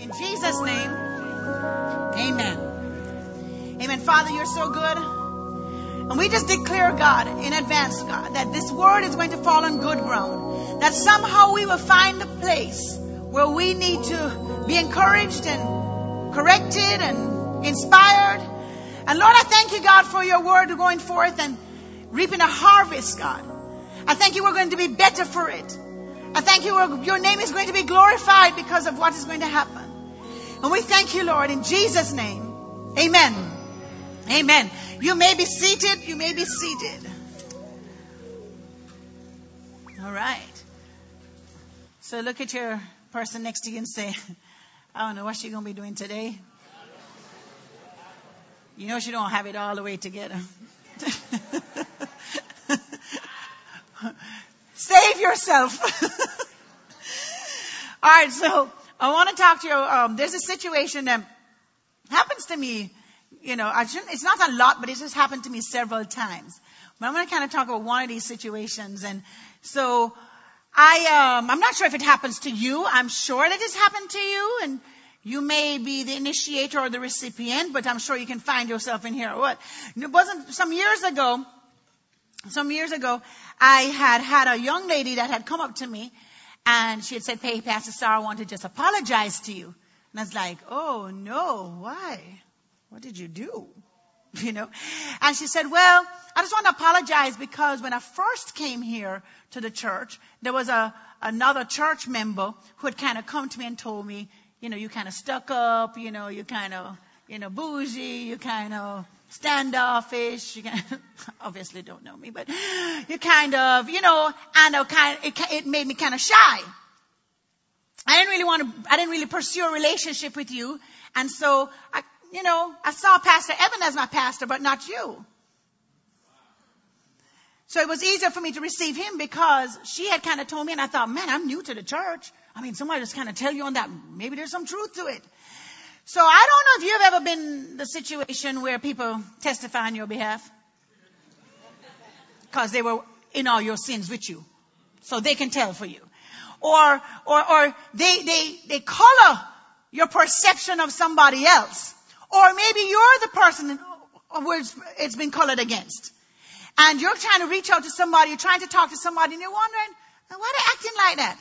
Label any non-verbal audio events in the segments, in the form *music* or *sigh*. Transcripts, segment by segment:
In Jesus' name, amen. Amen. Father, you're so good. And we just declare, God, in advance, God, that this word is going to fall on good ground. That somehow we will find a place where we need to be encouraged and corrected and inspired. And Lord, I thank you, God, for your word going forth and reaping a harvest, God. I thank you we're going to be better for it. I thank you your name is going to be glorified because of what is going to happen. And we thank you, Lord, in Jesus' name. Amen. Amen. You may be seated. You may be seated. All right. So look at your person next to you and say, I don't know what she's going to be doing today. You know she don't have it all the way together. *laughs* Save yourself. *laughs* all right, so I want to talk to you. Um, there's a situation that happens to me. You know, I shouldn't, it's not a lot, but it just happened to me several times. But I'm going to kind of talk about one of these situations. And so I, um, I'm not sure if it happens to you. I'm sure that it's happened to you. And you may be the initiator or the recipient, but I'm sure you can find yourself in here. What? It wasn't some years ago. Some years ago, I had had a young lady that had come up to me and she had said, Hey, Pastor Sarah, I want to just apologize to you. And I was like, Oh no, why? What did you do? *laughs* You know? And she said, Well, I just want to apologize because when I first came here to the church, there was a, another church member who had kind of come to me and told me, you know, you kind of stuck up, you know, you kind of, you know, bougie, you kind of standoffish. You *laughs* obviously don't know me, but you kind of, you know, and kind, it, it made me kind of shy. I didn't really want to, I didn't really pursue a relationship with you. And so, I, you know, I saw Pastor Evan as my pastor, but not you. So it was easier for me to receive him because she had kind of told me and I thought, man, I'm new to the church. I mean, somebody just kind of tell you on that. Maybe there's some truth to it. So I don't know if you've ever been the situation where people testify on your behalf. Because they were in all your sins with you. So they can tell for you. Or, or, or they, they, they color your perception of somebody else. Or maybe you're the person where it's been colored against. And you're trying to reach out to somebody, you're trying to talk to somebody, and you're wondering, why are they acting like that?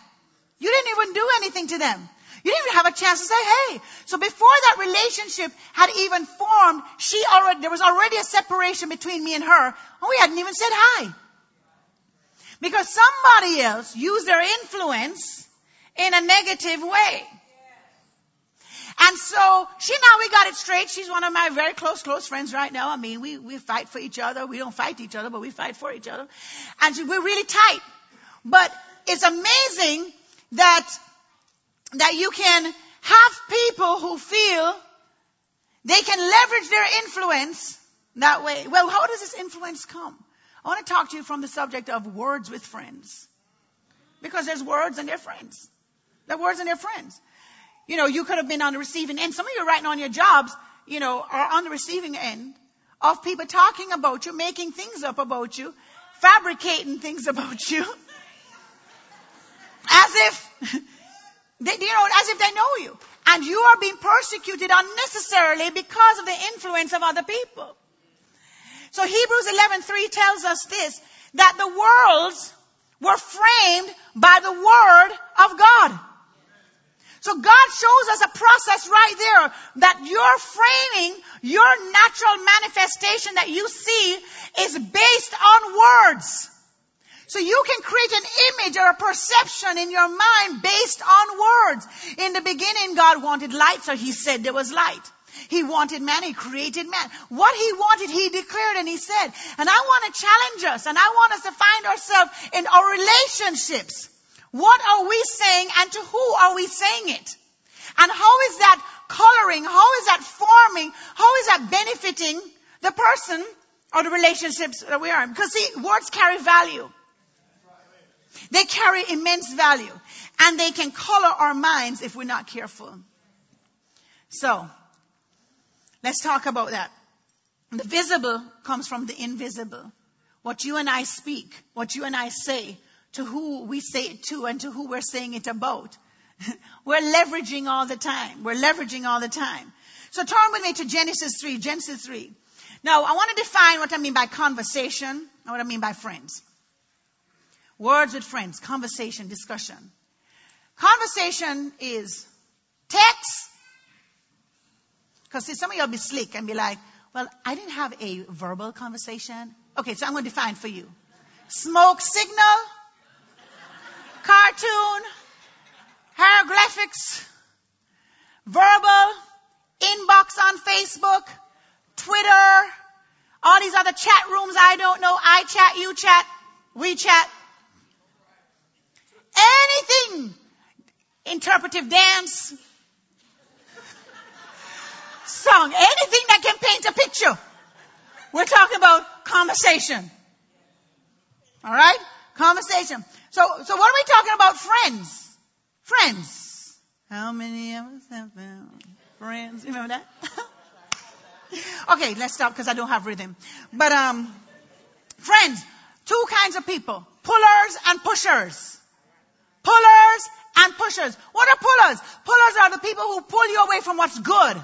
You didn't even do anything to them. You didn't even have a chance to say, hey. So before that relationship had even formed, she already, there was already a separation between me and her, and we hadn't even said hi. Because somebody else used their influence in a negative way. And so she now we got it straight. She's one of my very close, close friends right now. I mean, we, we fight for each other. We don't fight each other, but we fight for each other. And she, we're really tight. But it's amazing that that you can have people who feel they can leverage their influence that way. Well, how does this influence come? I want to talk to you from the subject of words with friends. Because there's words and they're friends. They're words and they're friends. You know, you could have been on the receiving end. Some of you right now on your jobs, you know, are on the receiving end of people talking about you, making things up about you, fabricating things about you. *laughs* As if they, you know, as if they know you. And you are being persecuted unnecessarily because of the influence of other people. So Hebrews 11:3 tells us this, that the worlds were framed by the word of God. So God shows us a process right there that your framing, your natural manifestation that you see is based on words. So you can create an image or a perception in your mind based on words. In the beginning, God wanted light, so he said there was light. He wanted man, he created man. What he wanted, he declared and he said. And I want to challenge us and I want us to find ourselves in our relationships. What are we saying and to who are we saying it? And how is that coloring? How is that forming? How is that benefiting the person or the relationships that we are in? Because see, words carry value. They carry immense value and they can color our minds if we're not careful. So, let's talk about that. The visible comes from the invisible. What you and I speak, what you and I say, to who we say it to and to who we're saying it about, *laughs* We're leveraging all the time. We're leveraging all the time. So turn with me to Genesis 3, Genesis 3. Now, I want to define what I mean by conversation and what I mean by friends. Words with friends, conversation, discussion. Conversation is text. Because see, some of will be slick and be like, well, I didn't have a verbal conversation. Okay, so I'm going to define for you. Smoke signal, cartoon, hieroglyphics, verbal, inbox on Facebook, Twitter, all these other chat rooms I don't know, I chat, you chat, we chat. Anything, interpretive dance, song, anything that can paint a picture. We're talking about conversation. Alright? Conversation. So, so what are we talking about? Friends. Friends. How many of us have found friends? You remember that? *laughs* okay, let's stop because I don't have rhythm. But, um, friends, two kinds of people. Pullers and pushers. Pullers and pushers. What are pullers? Pullers are the people who pull you away from what's good,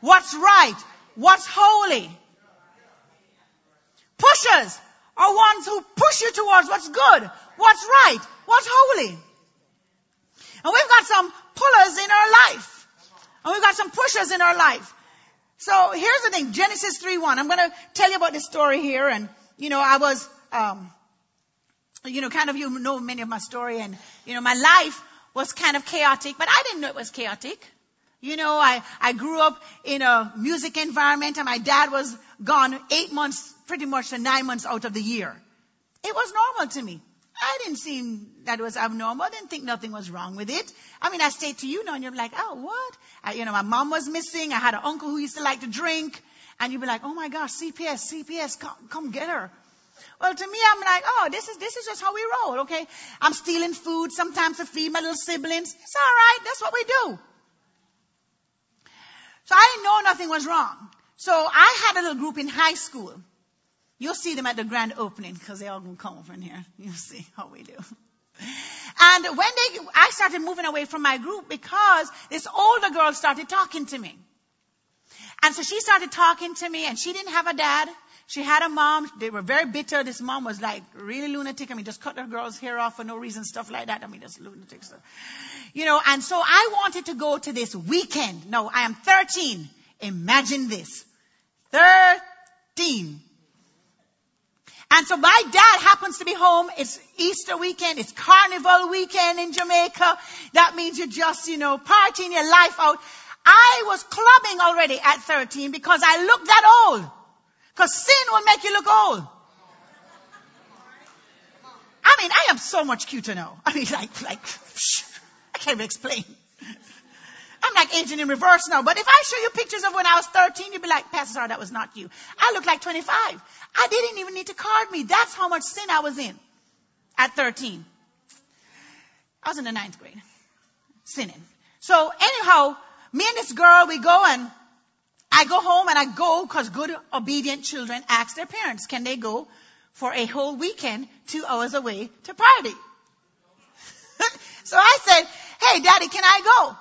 what's right, what's holy. Pushers are ones who push you towards what's good, what's right, what's holy. And we've got some pullers in our life. And we've got some pushers in our life. So here's the thing, Genesis 3-1. I'm going to tell you about this story here. And, you know, I was, um, you know, kind of you know many of my story and, you know, my life was kind of chaotic, but I didn't know it was chaotic. You know, I, I grew up in a music environment and my dad was gone eight months, pretty much to nine months out of the year. It was normal to me. I didn't see that was abnormal. I didn't think nothing was wrong with it. I mean, I stayed to you now and you're like, oh, what? I, you know, my mom was missing. I had an uncle who used to like to drink. And you'd be like, oh my gosh, CPS, CPS, come, come get her. Well, to me, I'm like, oh, this is, this is just how we roll, okay? I'm stealing food sometimes to feed my little siblings. It's alright. That's what we do. So I didn't know nothing was wrong. So I had a little group in high school. You'll see them at the grand opening because they all gonna come over in here. *laughs* You'll see how we do. And when they, I started moving away from my group because this older girl started talking to me. And so she started talking to me and she didn't have a dad. She had a mom. They were very bitter. This mom was like really lunatic. I mean, just cut her girl's hair off for no reason, stuff like that. I mean, just lunatic stuff. You know, and so I wanted to go to this weekend. No, I am 13. Imagine this. 13. And so my dad happens to be home. It's Easter weekend. It's carnival weekend in Jamaica. That means you're just, you know, partying your life out. I was clubbing already at 13 because I looked that old. Because sin will make you look old. I mean, I am so much cuter now. I mean, like, like, I can't even explain. I'm like aging in reverse now. But if I show you pictures of when I was 13, you'd be like, Pastor that was not you. I look like 25. I didn't even need to card me. That's how much sin I was in at 13. I was in the ninth grade. Sinning. So anyhow, me and this girl, we go and I go home and I go because good obedient children ask their parents, can they go for a whole weekend, two hours away to party? *laughs* so I said, hey daddy, can I go?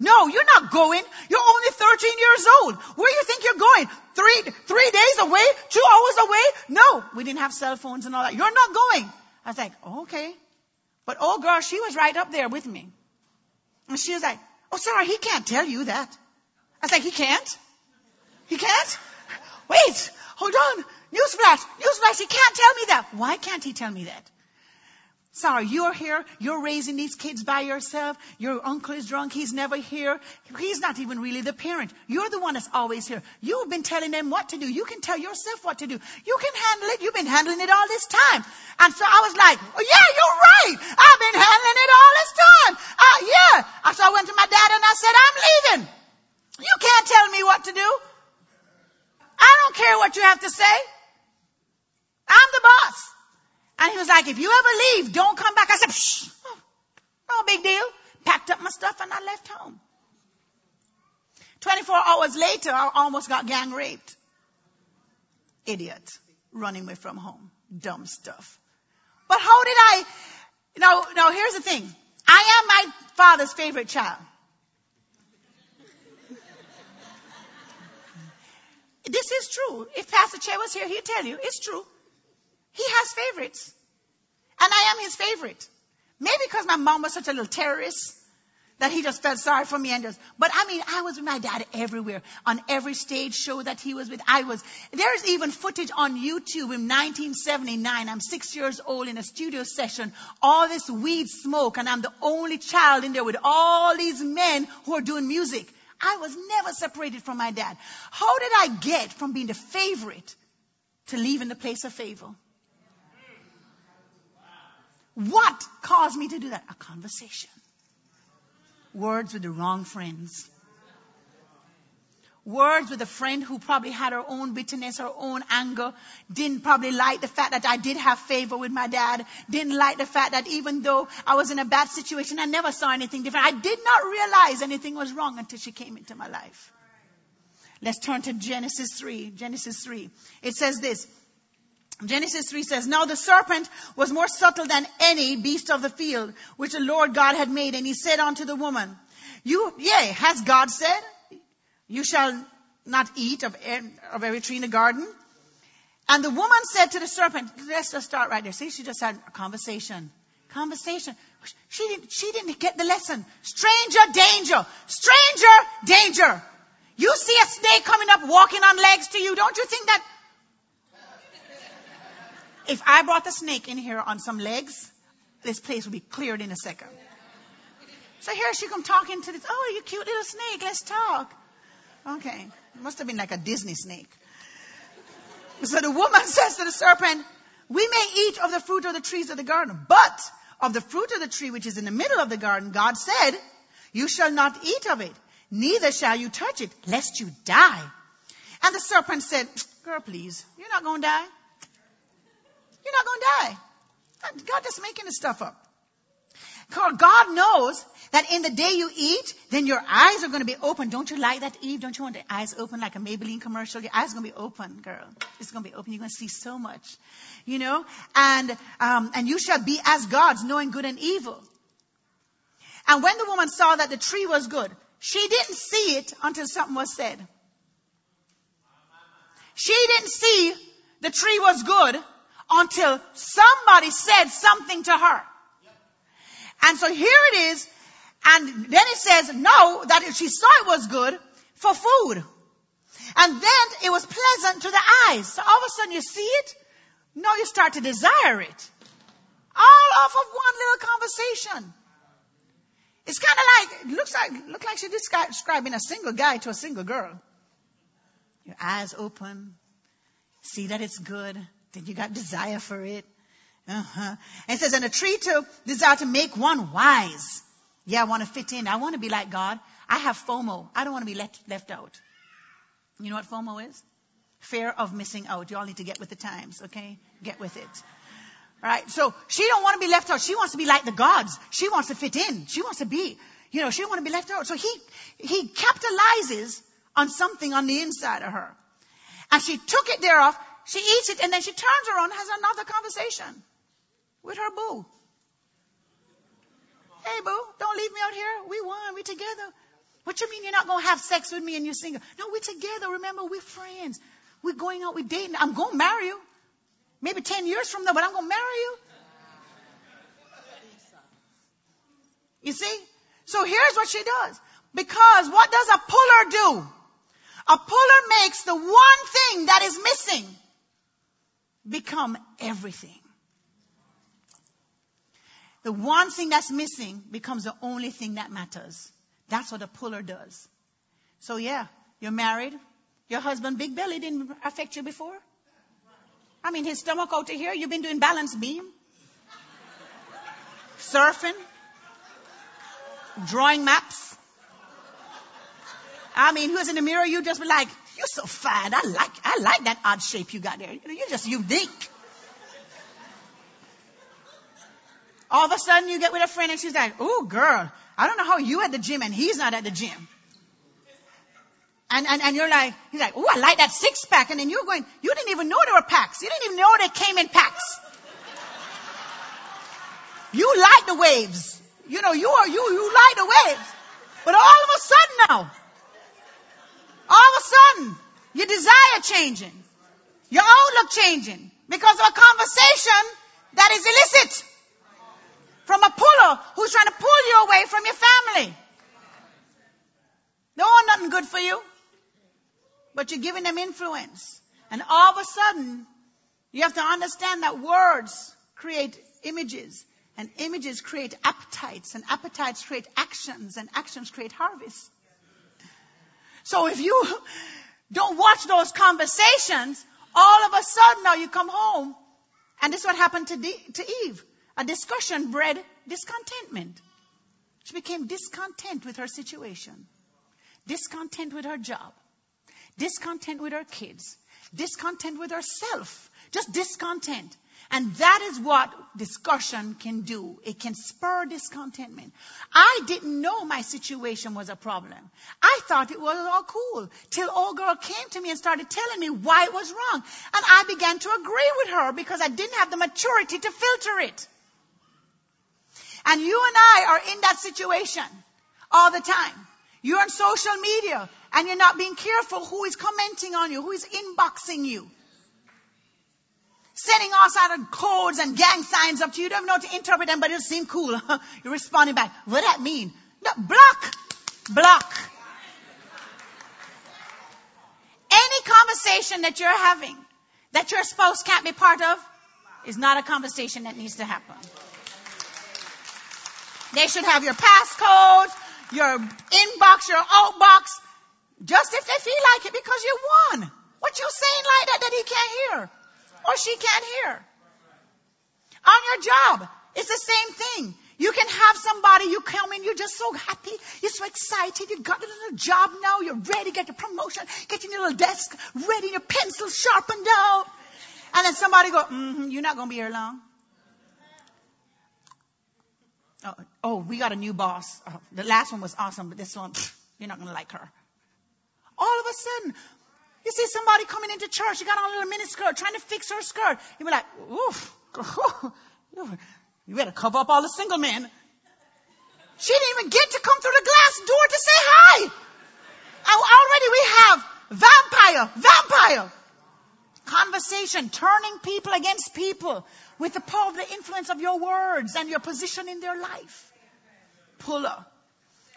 No, you're not going. You're only 13 years old. Where do you think you're going? Three, three days away? Two hours away? No, we didn't have cell phones and all that. You're not going. I was like, okay. But old girl, she was right up there with me. And she was like, oh, sorry, he can't tell you that. I was like, he can't? He can't? Wait, hold on. Newsflash, newsflash, he can't tell me that. Why can't he tell me that? Sorry, you're here, you're raising these kids by yourself, your uncle is drunk, he's never here. He's not even really the parent. You're the one that's always here. You've been telling them what to do. You can tell yourself what to do. You can handle it. You've been handling it all this time. And so I was like, oh yeah, you're right. I've been handling it all this time. Uh, yeah. So I went to my dad and I said, I'm leaving. You can't tell me what to do. I don't care what you have to say. I'm the boss. And he was like, if you ever leave, don't come back. I said, Psh, oh, no big deal. Packed up my stuff and I left home. 24 hours later, I almost got gang raped. Idiot. Running away from home. Dumb stuff. But how did I, now, now here's the thing. I am my father's favorite child. This is true. If Pastor Che was here, he'd tell you it's true. He has favorites. And I am his favorite. Maybe because my mom was such a little terrorist that he just felt sorry for me and just, but I mean, I was with my dad everywhere. On every stage show that he was with, I was. There's even footage on YouTube in 1979. I'm six years old in a studio session. All this weed smoke and I'm the only child in there with all these men who are doing music. I was never separated from my dad. How did I get from being the favorite to leaving the place of favor? What caused me to do that? A conversation words with the wrong friends. Words with a friend who probably had her own bitterness, her own anger, didn't probably like the fact that I did have favor with my dad, didn't like the fact that even though I was in a bad situation, I never saw anything different. I did not realize anything was wrong until she came into my life. Let's turn to Genesis 3. Genesis 3. It says this. Genesis 3 says, Now the serpent was more subtle than any beast of the field, which the Lord God had made. And he said unto the woman, You, yea, has God said, You shall not eat of, every tree in the garden? And the woman said to the serpent, let's just start right there. See, she just had a conversation. Conversation. She didn't, she didn't get the lesson. Stranger danger. Stranger danger. You see a snake coming up walking on legs to you. Don't you think that if I brought the snake in here on some legs, this place would be cleared in a second. So here she come talking to this, oh, you cute little snake, let's talk. Okay. It must have been like a Disney snake. So the woman *laughs* says to the serpent, we may eat of the fruit of the trees of the garden, but of the fruit of the tree which is in the middle of the garden, God said, you shall not eat of it, neither shall you touch it, lest you die. And the serpent said, girl, please, you're not going to die. You're not going to die. God just making this stuff up. God knows that in the day you eat, then your eyes are going to be open. Don't you like that, Eve? Don't you want the eyes open like a Maybelline commercial? Your eyes are going to be open, girl. It's going to be open. You're going to see so much, you know. And um, and you shall be as gods, knowing good and evil. And when the woman saw that the tree was good, she didn't see it until something was said. She didn't see the tree was good until somebody said something to her. And so here it is. And then it says, no, that she saw it was good for food. And then it was pleasant to the eyes. So all of a sudden you see it. No, you start to desire it. All off of one little conversation. It's kind of like, it looks like, look like she's describing a single guy to a single girl. Your eyes open. See that it's good. Then you got desire for it. Uh-huh. And says, and a tree to desire to make one wise. Yeah, I want to fit in. I want to be like God. I have FOMO. I don't want to be left, left out. You know what FOMO is? Fear of missing out. You all need to get with the times, okay? Get with it. All right. So she don't want to be left out. She wants to be like the gods. She wants to fit in. She wants to be, you know, she don't want to be left out. So he, he capitalizes on something on the inside of her. And she took it thereof she eats it and then she turns around and has another conversation with her boo. Hey boo, don't leave me out here. We won. We together. What you mean you're not going to have sex with me and you're single? No, we're together. Remember, we're friends. We're going out. We're dating. I'm going to marry you. Maybe 10 years from now, but I'm going to marry you. You see? So here's what she does. Because what does a puller do? A puller makes the one thing that is missing become everything. The one thing that's missing becomes the only thing that matters. That's what a puller does. So yeah, you're married. Your husband big belly didn't affect you before. I mean, his stomach out to here, you've been doing balance beam, surfing, drawing maps. I mean, who's in the mirror? You just be like, you're so fine. I like, I like that odd shape you got there. You're just unique. All of a sudden you get with a friend and she's like, oh girl, I don't know how you at the gym and he's not at the gym. And, and, and you're like, he's like, oh, I like that six pack. And then you're going, you didn't even know there were packs. You didn't even know they came in packs. You like the waves. You know, you are, you, you like the waves. But all of a sudden now, all of a sudden, your desire changing, your outlook changing because of a conversation that is illicit from a puller who's trying to pull you away from your family. They want nothing good for you, but you're giving them influence. And all of a sudden, you have to understand that words create images and images create appetites and appetites create actions and actions create harvests. So if you *laughs* don't watch those conversations, all of a sudden now you come home and this is what happened to, to Eve. A discussion bred discontentment. She became discontent with her situation, discontent with her job, discontent with her kids, discontent with herself, just discontent. And that is what discussion can do. It can spur discontentment. I didn't know my situation was a problem. I thought it was all cool till old girl came to me and started telling me why it was wrong. And I began to agree with her because I didn't have the maturity to filter it. And you and I are in that situation all the time. You're on social media and you're not being careful who is commenting on you, who is inboxing you sending all sorts of codes and gang signs up to you. You don't know how to interpret them, but it'll seem cool. *laughs* You're responding back. What that mean? No, block. Block. Any conversation that you're having that your spouse can't be part of is not a conversation that needs to happen. They should have your passcode, your inbox, your outbox, just if they feel like it because you won. What you saying like that that he can't hear? or she can't hear. On your job, it's the same thing. You can have somebody, you come in, you're just so happy, you're so excited, you got a little job now, you're ready, get your promotion, get your little desk ready, your pencil sharpened out. And then somebody go, mm-hmm, you're not going to be here long. Oh, oh, we got a new boss. Oh, the last one was awesome, but this one, pff, you're not going to like her. All of a sudden, you see somebody coming into church, you got on a little mini skirt, trying to fix her skirt. You be like, oof, *laughs* you better cover up all the single men. She didn't even get to come through the glass door to say hi. Already we have vampire, vampire. Conversation, turning people against people with the power of the influence of your words and your position in their life. Puller.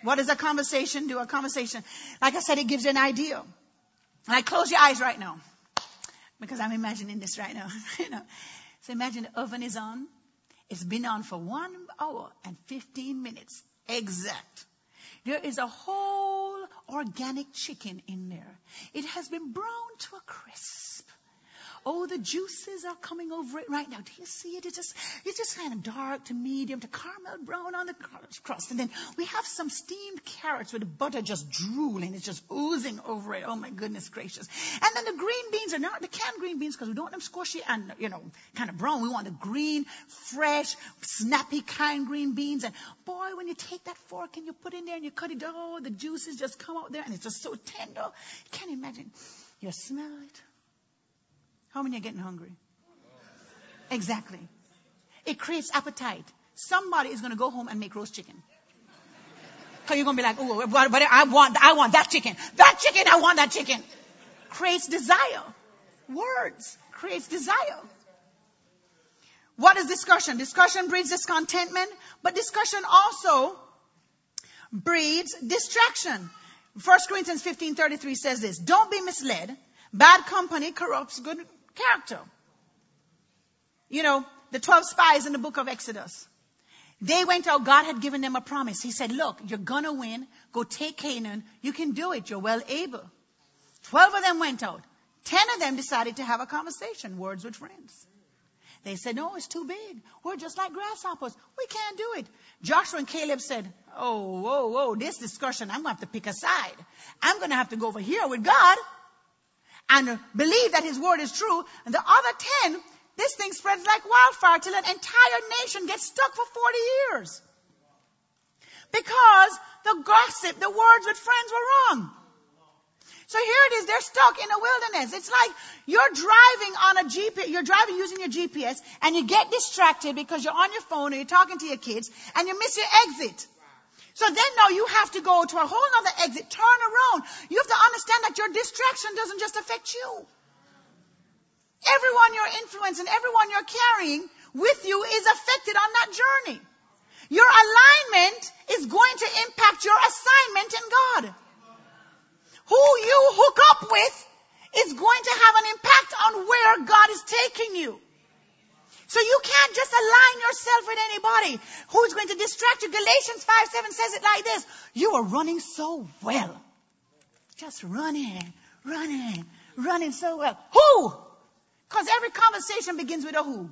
What does a conversation do? A conversation, like I said, it gives you an idea. Like close your eyes right now. Because I'm imagining this right now. *laughs* you know. So imagine the oven is on. It's been on for one hour and 15 minutes. Exact. There is a whole organic chicken in there. It has been browned to a crisp. Oh, the juices are coming over it right now. Do you see it? It's just, it's just kind of dark to medium to caramel brown on the crust. And then we have some steamed carrots with the butter just drooling. It's just oozing over it. Oh my goodness gracious. And then the green beans are not the canned green beans because we don't want them squishy and, you know, kind of brown. We want the green, fresh, snappy kind green beans. And boy, when you take that fork and you put in there and you cut it, oh, the juices just come out there and it's just so tender. Can't imagine. You smell it. How many are getting hungry? Exactly. It creates appetite. Somebody is going to go home and make roast chicken. Cause you're going to be like, oh, but, but I want, I want that chicken. That chicken, I want that chicken. Creates desire. Words creates desire. What is discussion? Discussion breeds discontentment, but discussion also breeds distraction. 1 Corinthians 15:33 says this, don't be misled. Bad company corrupts good character. You know, the 12 spies in the book of Exodus. They went out. God had given them a promise. He said, look, you're gonna win. Go take Canaan. You can do it. You're well able. 12 of them went out. 10 of them decided to have a conversation, words with friends. They said, no, it's too big. We're just like grasshoppers. We can't do it. Joshua and Caleb said, oh, whoa, whoa, this discussion, I'm going to have to pick a side. I'm going to have to go over here with God and believe that his word is true. And the other 10, this thing spreads like wildfire till an entire nation gets stuck for 40 years. Because the gossip, the words with friends were wrong. So here it is, they're stuck in a wilderness. It's like you're driving on a GPS, you're driving using your GPS, and you get distracted because you're on your phone or you're talking to your kids, and you miss your exit. So then now you have to go to a whole other exit, turn around. You have to understand that your distraction doesn't just affect you. Everyone you're influencing, everyone you're carrying with you is affected on that journey. Your alignment is going to impact your assignment in God. Who you hook up with is going to have an impact on where God is taking you. So you can't just align yourself with anybody who's going to distract you. Galatians 5 7 says it like this You are running so well. Just running, running, running so well. Who? Because every conversation begins with a who.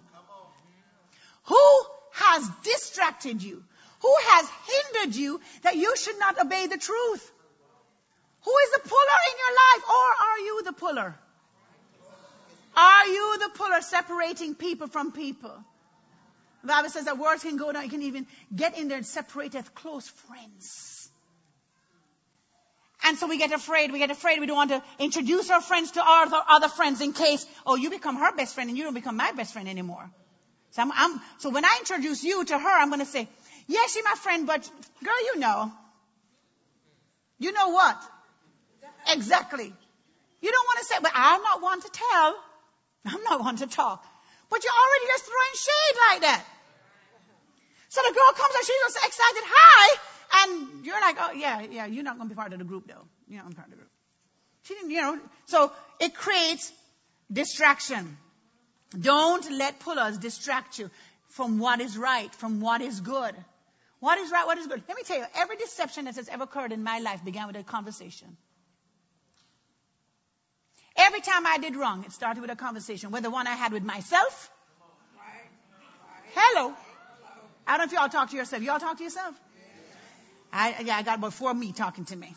Who has distracted you? Who has hindered you that you should not obey the truth? Who is the puller in your life? Or are you the puller? Are you the puller separating people from people? The Bible says that words can go down, you can even get in there and separate as close friends. And so we get afraid, we get afraid, we don't want to introduce our friends to our other friends in case, oh, you become her best friend and you don't become my best friend anymore. So, I'm, I'm, so when I introduce you to her, I'm going to say, yeah, she's my friend, but girl, you know. You know what? Exactly. You don't want to say, but I'm not one to tell. I'm not one to talk. But you're already just throwing shade like that. So the girl comes and she's just excited, hi, and you're like, oh yeah, yeah, you're not going to be part of the group though. You're not part of the group. She didn't, you know, so it creates distraction. Don't let pullers distract you from what is right, from what is good. What is right, what is good. Let me tell you, every deception that has ever occurred in my life began with a conversation. Every time I did wrong, it started with a conversation, whether one I had with myself. Hello. I don't know if y'all talk to yourself. Y'all talk to yourself? I, yeah, I got about four me talking to me.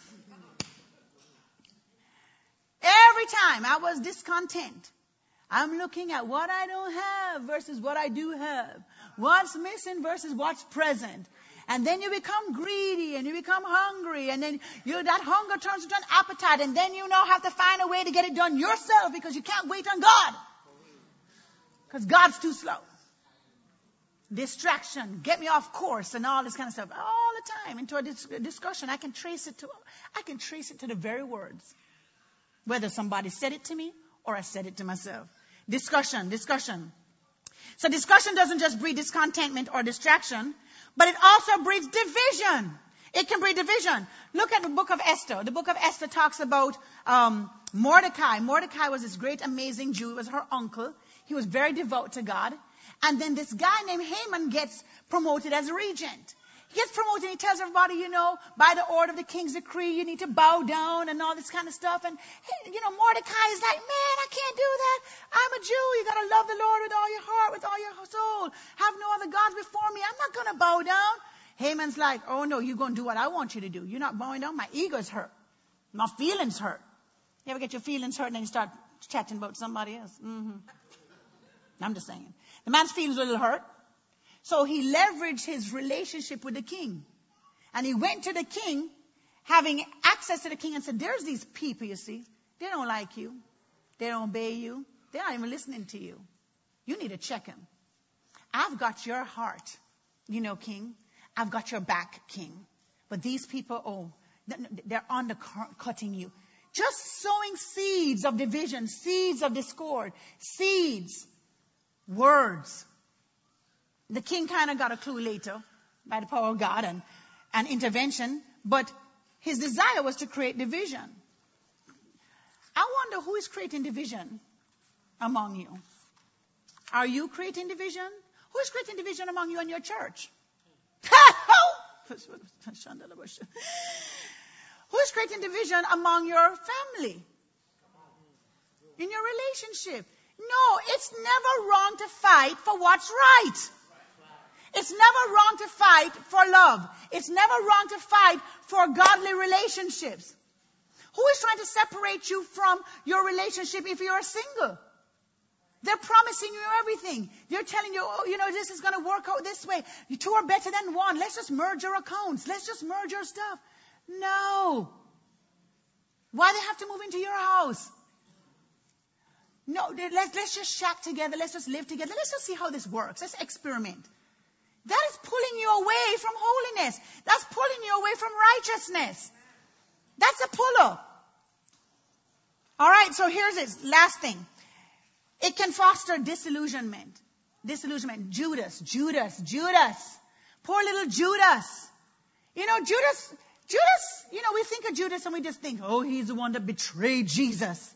Every time I was discontent, I'm looking at what I don't have versus what I do have. What's missing versus what's present. And then you become greedy and you become hungry and then you, that hunger turns into an appetite and then you now have to find a way to get it done yourself because you can't wait on God. Because God's too slow. Distraction, get me off course and all this kind of stuff all the time into a dis- discussion. I can trace it to, I can trace it to the very words. Whether somebody said it to me or I said it to myself. Discussion, discussion. So discussion doesn't just breed discontentment or distraction. But it also breeds division. It can breed division. Look at the book of Esther. The book of Esther talks about um, Mordecai. Mordecai was this great, amazing Jew. He was her uncle. He was very devout to God. And then this guy named Haman gets promoted as regent. He gets promoted and he tells everybody, you know, by the order of the king's decree, you need to bow down and all this kind of stuff. And, you know, Mordecai is like, man, I can't do that. I'm a Jew. You got to love the Lord with all your heart, with all your soul. Have no other gods before me. I'm not going to bow down. Haman's like, oh no, you're going to do what I want you to do. You're not bowing down. My ego's hurt. My feelings hurt. You ever get your feelings hurt and then you start chatting about somebody else? Mm-hmm. I'm just saying. The man's feelings a little hurt. So he leveraged his relationship with the king. And he went to the king, having access to the king, and said, There's these people, you see. They don't like you. They don't obey you. They're not even listening to you. You need to check them. I've got your heart, you know, king. I've got your back, king. But these people, oh, they're undercutting you. Just sowing seeds of division, seeds of discord, seeds, words the king kind of got a clue later by the power of God and, and intervention, but his desire was to create division. I wonder who is creating division among you. Are you creating division? Who is creating division among you and your church? *laughs* Who is creating division among your family? In your relationship? No, it's never wrong to fight for what's right. It's never wrong to fight for love. It's never wrong to fight for godly relationships. Who is trying to separate you from your relationship if you're single? They're promising you everything. They're telling you, oh, you know, this is going to work out this way. You two are better than one. Let's just merge your accounts. Let's just merge your stuff. No. Why they have to move into your house? No, let's, let's just shack together. Let's just live together. Let's just see how this works. Let's experiment. That is pulling you away from holiness. That's pulling you away from righteousness. That's a puller. All right, so here's this last thing. It can foster disillusionment. Disillusionment. Judas, Judas, Judas. Poor little Judas. You know, Judas, Judas, you know, we think of Judas and we just think, oh, he's the one that betrayed Jesus.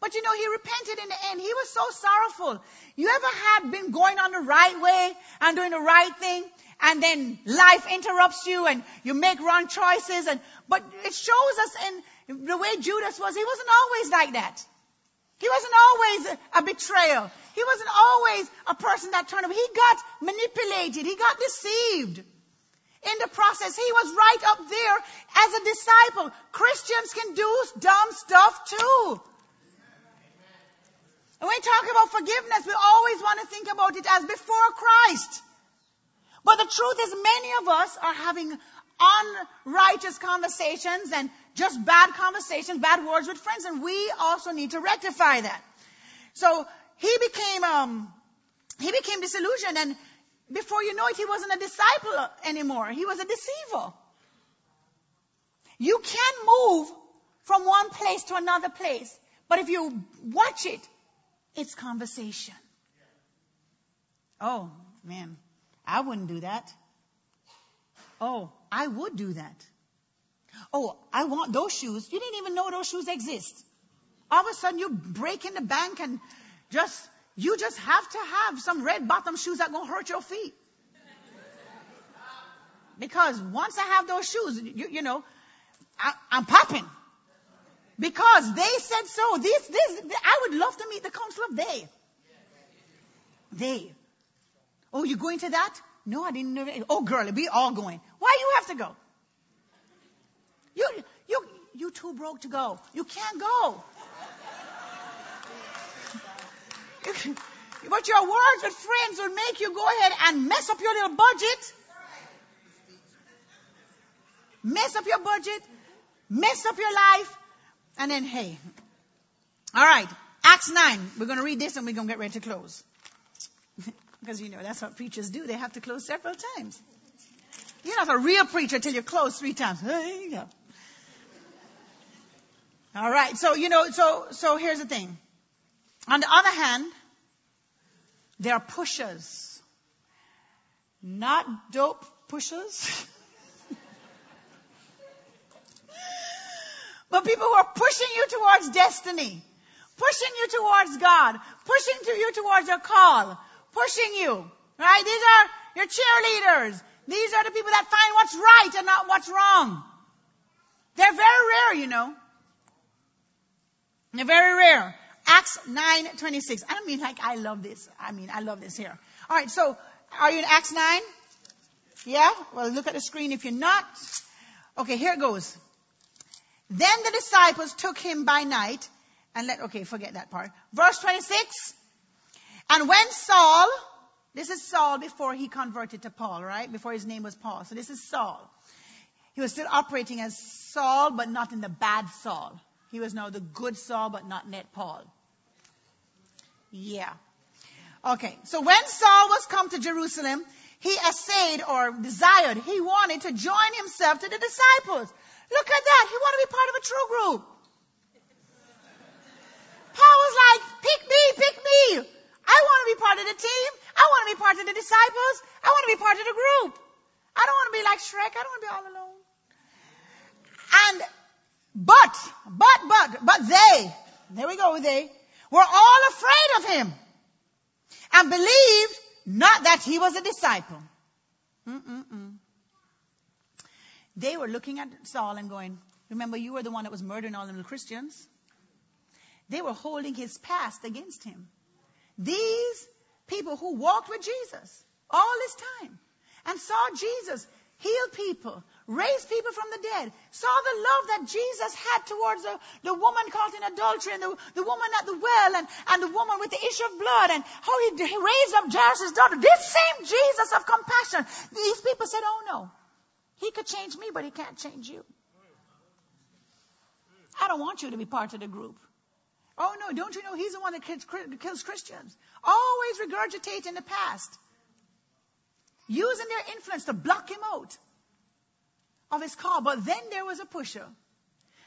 But you know, he repented in the end. He was so sorrowful. You ever have been going on the right way and doing the right thing and then life interrupts you and you make wrong choices and, but it shows us in the way Judas was, he wasn't always like that. He wasn't always a betrayal. He wasn't always a person that turned up. He got manipulated. He got deceived. In the process, he was right up there as a disciple. Christians can do dumb stuff too. And when we talk about forgiveness, we always want to think about it as before Christ. But the truth is many of us are having unrighteous conversations and just bad conversations, bad words with friends, and we also need to rectify that. So he became, um, he became disillusioned and before you know it, he wasn't a disciple anymore. He was a deceiver. You can move from one place to another place, but if you watch it, it's conversation. Oh, man. I wouldn't do that. Oh, I would do that. Oh, I want those shoes. You didn't even know those shoes exist. All of a sudden you break in the bank and just, you just have to have some red bottom shoes that gonna hurt your feet. Because once I have those shoes, you, you know, I, I'm popping. Because they said so. This, this, I would love to meet the council of they. They. Oh, you going to that? No, I didn't know. Oh, girl, we all going. Why you have to go? You, you, you too broke to go. You can't go. *laughs* but your words with friends will make you go ahead and mess up your little budget. Mess up your budget. Mess up your life. And then, hey. All right. Acts 9. We're going to read this and we're going to get ready to close. *laughs* because you know, that's what preachers do. They have to close several times. You're not a real preacher till you close three times. There you go. All right. So, you know, so, so here's the thing. On the other hand, there are pushers. Not dope pushers. *laughs* but people who are pushing you towards destiny, pushing you towards God, pushing to you towards your call, pushing you. Right? These are your cheerleaders. These are the people that find what's right and not what's wrong. They're very rare, you know. They're very rare. Acts 9:26. I don't mean like I love this. I mean I love this here. All right, so are you in Acts 9? Yeah? Well, look at the screen if you're not. Okay, here it goes. Then the disciples took him by night and let, okay, forget that part. Verse 26. And when Saul, this is Saul before he converted to Paul, right? Before his name was Paul. So this is Saul. He was still operating as Saul, but not in the bad Saul. He was now the good Saul, but not net Paul. Yeah. Okay. So when Saul was come to Jerusalem, he essayed or desired, he wanted to join himself to the disciples. Look at that. He wanted to be part of a true group. Paul was like, pick me, pick me. I want to be part of the team. I want to be part of the disciples. I want to be part of the group. I don't want to be like Shrek. I don't want to be all alone. And, but, but, but, but they, there we go they, were all afraid of him and believed not that he was a disciple. Mm-mm-mm. They were looking at Saul and going, remember you were the one that was murdering all the little Christians. They were holding his past against him. These people who walked with Jesus all this time and saw Jesus heal people, raise people from the dead, saw the love that Jesus had towards the, the woman caught in adultery and the, the woman at the well and, and the woman with the issue of blood and how he, he raised up Jairus' daughter. This same Jesus of compassion. These people said, oh no, he could change me, but he can't change you. I don't want you to be part of the group. Oh no, don't you know he's the one that kills Christians? Always regurgitating the past. Using their influence to block him out of his call. But then there was a pusher.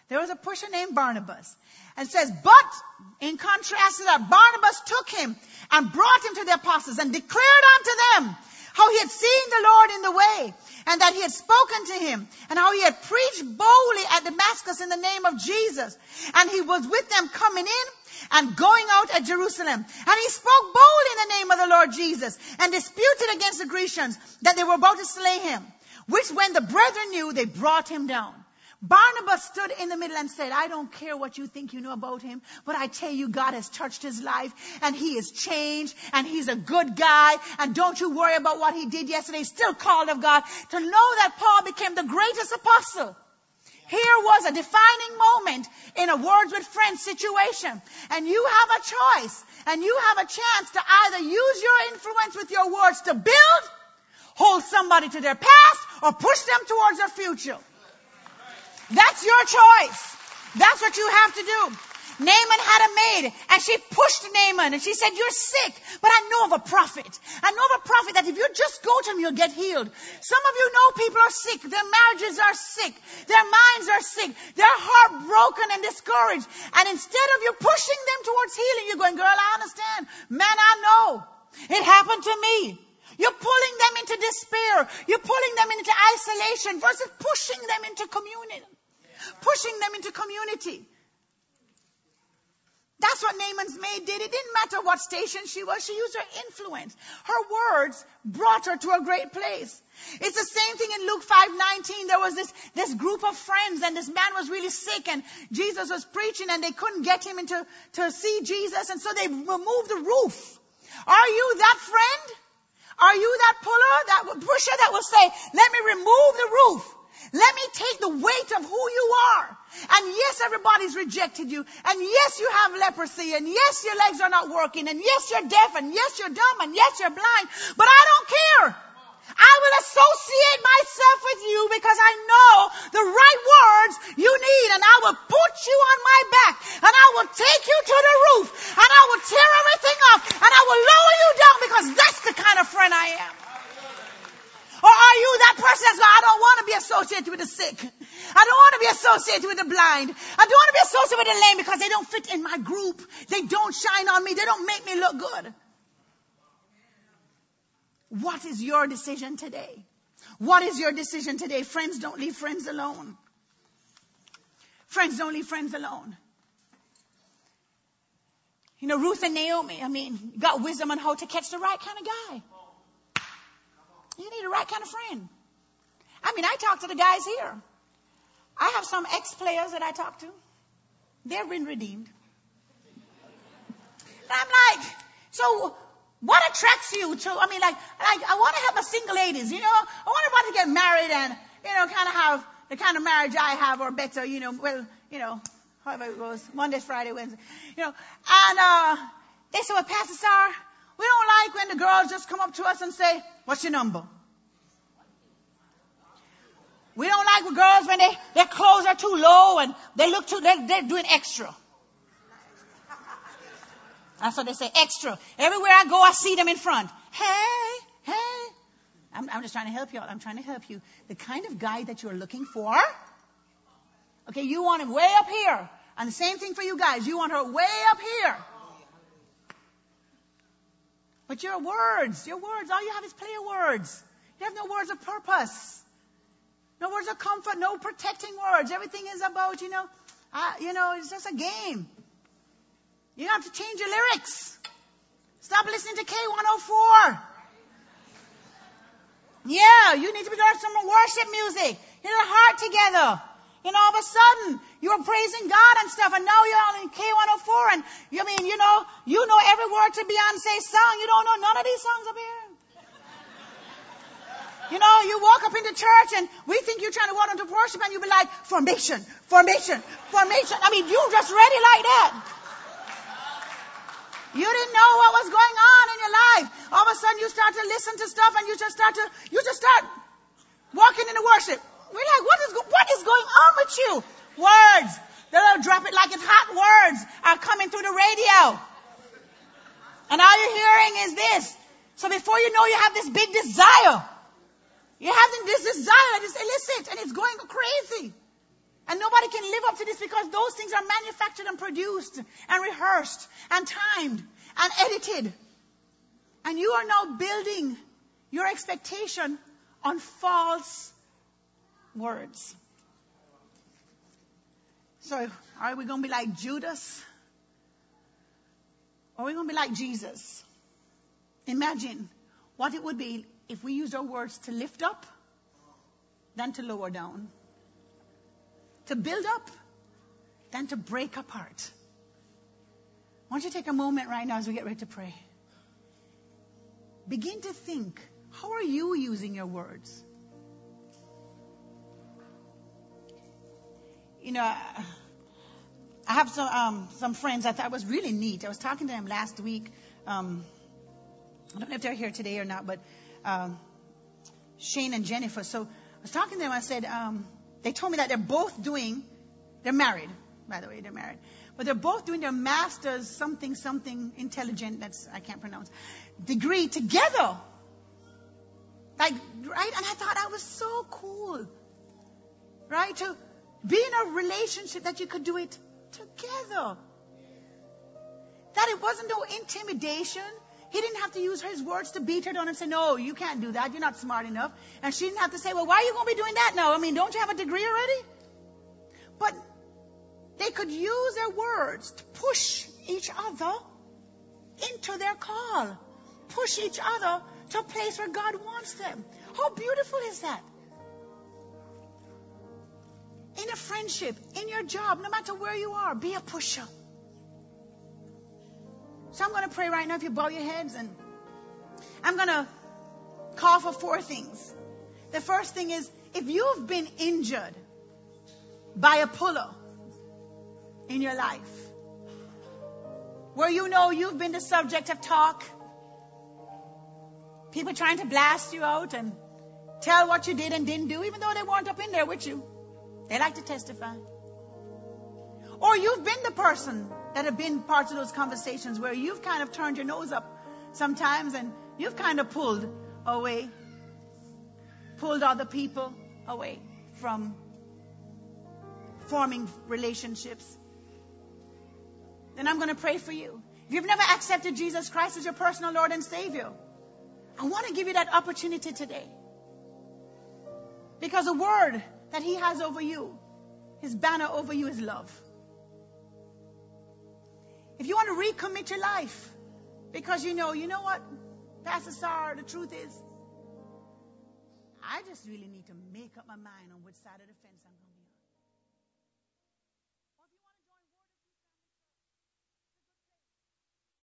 There was a pusher named Barnabas. And says, but in contrast to that, Barnabas took him and brought him to the apostles and declared unto them how he had seen the Lord in the way and that he had spoken to him and how he had preached boldly at Damascus in the name of Jesus. And he was with them coming in and going out at Jerusalem. And he spoke boldly in the name of the Lord Jesus and disputed against the Grecians that they were about to slay him, which when the brethren knew, they brought him down. Barnabas stood in the middle and said, I don't care what you think you know about him, but I tell you, God has touched his life and he is changed and he's a good guy. And don't you worry about what he did yesterday. He's still called of God. To know that Paul became the greatest apostle. Here was a defining moment in a words with friends situation. And you have a choice and you have a chance to either use your influence with your words to build, hold somebody to their past, or push them towards their future. That's your choice. That's what you have to do. Naaman had a maid and she pushed Naaman and she said, you're sick, but I know of a prophet. I know of a prophet that if you just go to him, you'll get healed. Some of you know people are sick. Their marriages are sick. Their minds are sick. They're heartbroken and discouraged. And instead of you pushing them towards healing, you're going, girl, I understand. Man, I know. It happened to me. You're pulling them into despair. You're pulling them into isolation versus pushing them into community pushing them into community. That's what Naaman's maid did. It didn't matter what station she was. She used her influence. Her words brought her to a great place. It's the same thing in Luke 5:19. There was this, this group of friends and this man was really sick and Jesus was preaching and they couldn't get him into, to see Jesus and so they removed the roof. Are you that friend? Are you that puller, that pusher that will say, let me remove the roof let me take the weight of who you are. And yes, everybody's rejected you. And yes, you have leprosy. And yes, your legs are not working. And yes, you're deaf. And yes, you're dumb. And yes, you're blind. But I don't care. I will associate myself with you because I know the right words you need and I will put you on my back and I will take you to the roof and I will tear everything off and I will lower you down because that's the kind of friend I am. Or are you that person that's like, I don't want to be associated with the sick. I don't want to be associated with the blind. I don't want to be associated with the lame because they don't fit in my group. They don't shine on me. They don't make me look good. What is your decision today? What is your decision today? Friends don't leave friends alone. Friends don't leave friends alone. You know, Ruth and Naomi, I mean, got wisdom on how to catch the right kind of guy. You need the right kind of friend. I mean, I talk to the guys here. I have some ex-players that I talk to. They've been redeemed. And I'm like, so what attracts you to, I mean, like, like I want to have a single ladies, you know, I want everybody to get married and, you know, kind of have the kind of marriage I have or better, you know, well, you know, however it goes, Monday, Friday, Wednesday, you know, and, uh, they said, well, Pastor Star, we don't like when the girls just come up to us and say, what's your number? We don't like when girls when they, their clothes are too low and they look too, they're, they're doing extra. That's what they say, extra. Everywhere I go, I see them in front. Hey, hey. I'm, I'm just trying to help you out. I'm trying to help you. The kind of guy that you're looking for, okay, you want him way up here. And the same thing for you guys. You want her way up here. But your words, your words, all you have is player words. You have no words of purpose. No words of comfort, no protecting words. Everything is about, you know, uh, you know, it's just a game. You have to change your lyrics. Stop listening to K104. Yeah, you need to be doing some worship music. Get a heart together. And all of a sudden, you're praising God and stuff, and now you're on K104, and you mean, you know, you know every word to Beyonce's song. You don't know none of these songs up here. You know, you walk up into church and we think you're trying to walk into worship and you be like, formation, formation, formation. I mean, you just ready like that. You didn't know what was going on in your life. All of a sudden you start to listen to stuff and you just start to, you just start walking into worship. We're like, what is, what is going on with you? Words, They'll drop it like it's hot words are coming through the radio. And all you're hearing is this. So before you know you have this big desire. You're having this desire that is illicit and it's going crazy. And nobody can live up to this because those things are manufactured and produced and rehearsed and timed and edited. And you are now building your expectation on false words. So, are we going to be like Judas? Or are we going to be like Jesus? Imagine what it would be if we used our words to lift up than to lower down to build up than to break apart. Why don't you take a moment right now as we get ready to pray. Begin to think how are you using your words? You know, I have some um, some friends I thought was really neat. I was talking to them last week. Um, I don't know if they're here today or not, but um, Shane and Jennifer. So I was talking to them. I said, um, they told me that they're both doing, they're married, by the way, they're married. But they're both doing their master's something, something intelligent, that's, I can't pronounce, degree together. Like, right? And I thought that was so cool. Right? To be in a relationship that you could do it together. That it wasn't no intimidation. He didn't have to use his words to beat her down and say, no, you can't do that. You're not smart enough. And she didn't have to say, well, why are you going to be doing that now? I mean, don't you have a degree already? But they could use their words to push each other into their call. Push each other to a place where God wants them. How beautiful is that? In a friendship, in your job, no matter where you are, be a pusher. So I'm going to pray right now if you bow your heads and I'm going to call for four things. The first thing is if you've been injured by a puller in your life, where you know you've been the subject of talk, people trying to blast you out and tell what you did and didn't do, even though they weren't up in there with you. They like to testify. Or you've been the person that have been parts of those conversations where you've kind of turned your nose up sometimes and you've kind of pulled away, pulled other people away from forming relationships. Then I'm going to pray for you. If you've never accepted Jesus Christ as your personal Lord and Savior, I want to give you that opportunity today. Because the word that He has over you, His banner over you is love. If you want to recommit your life, because you know, you know what, Pastor Sarah, the truth is, I just really need to make up my mind on which side of the fence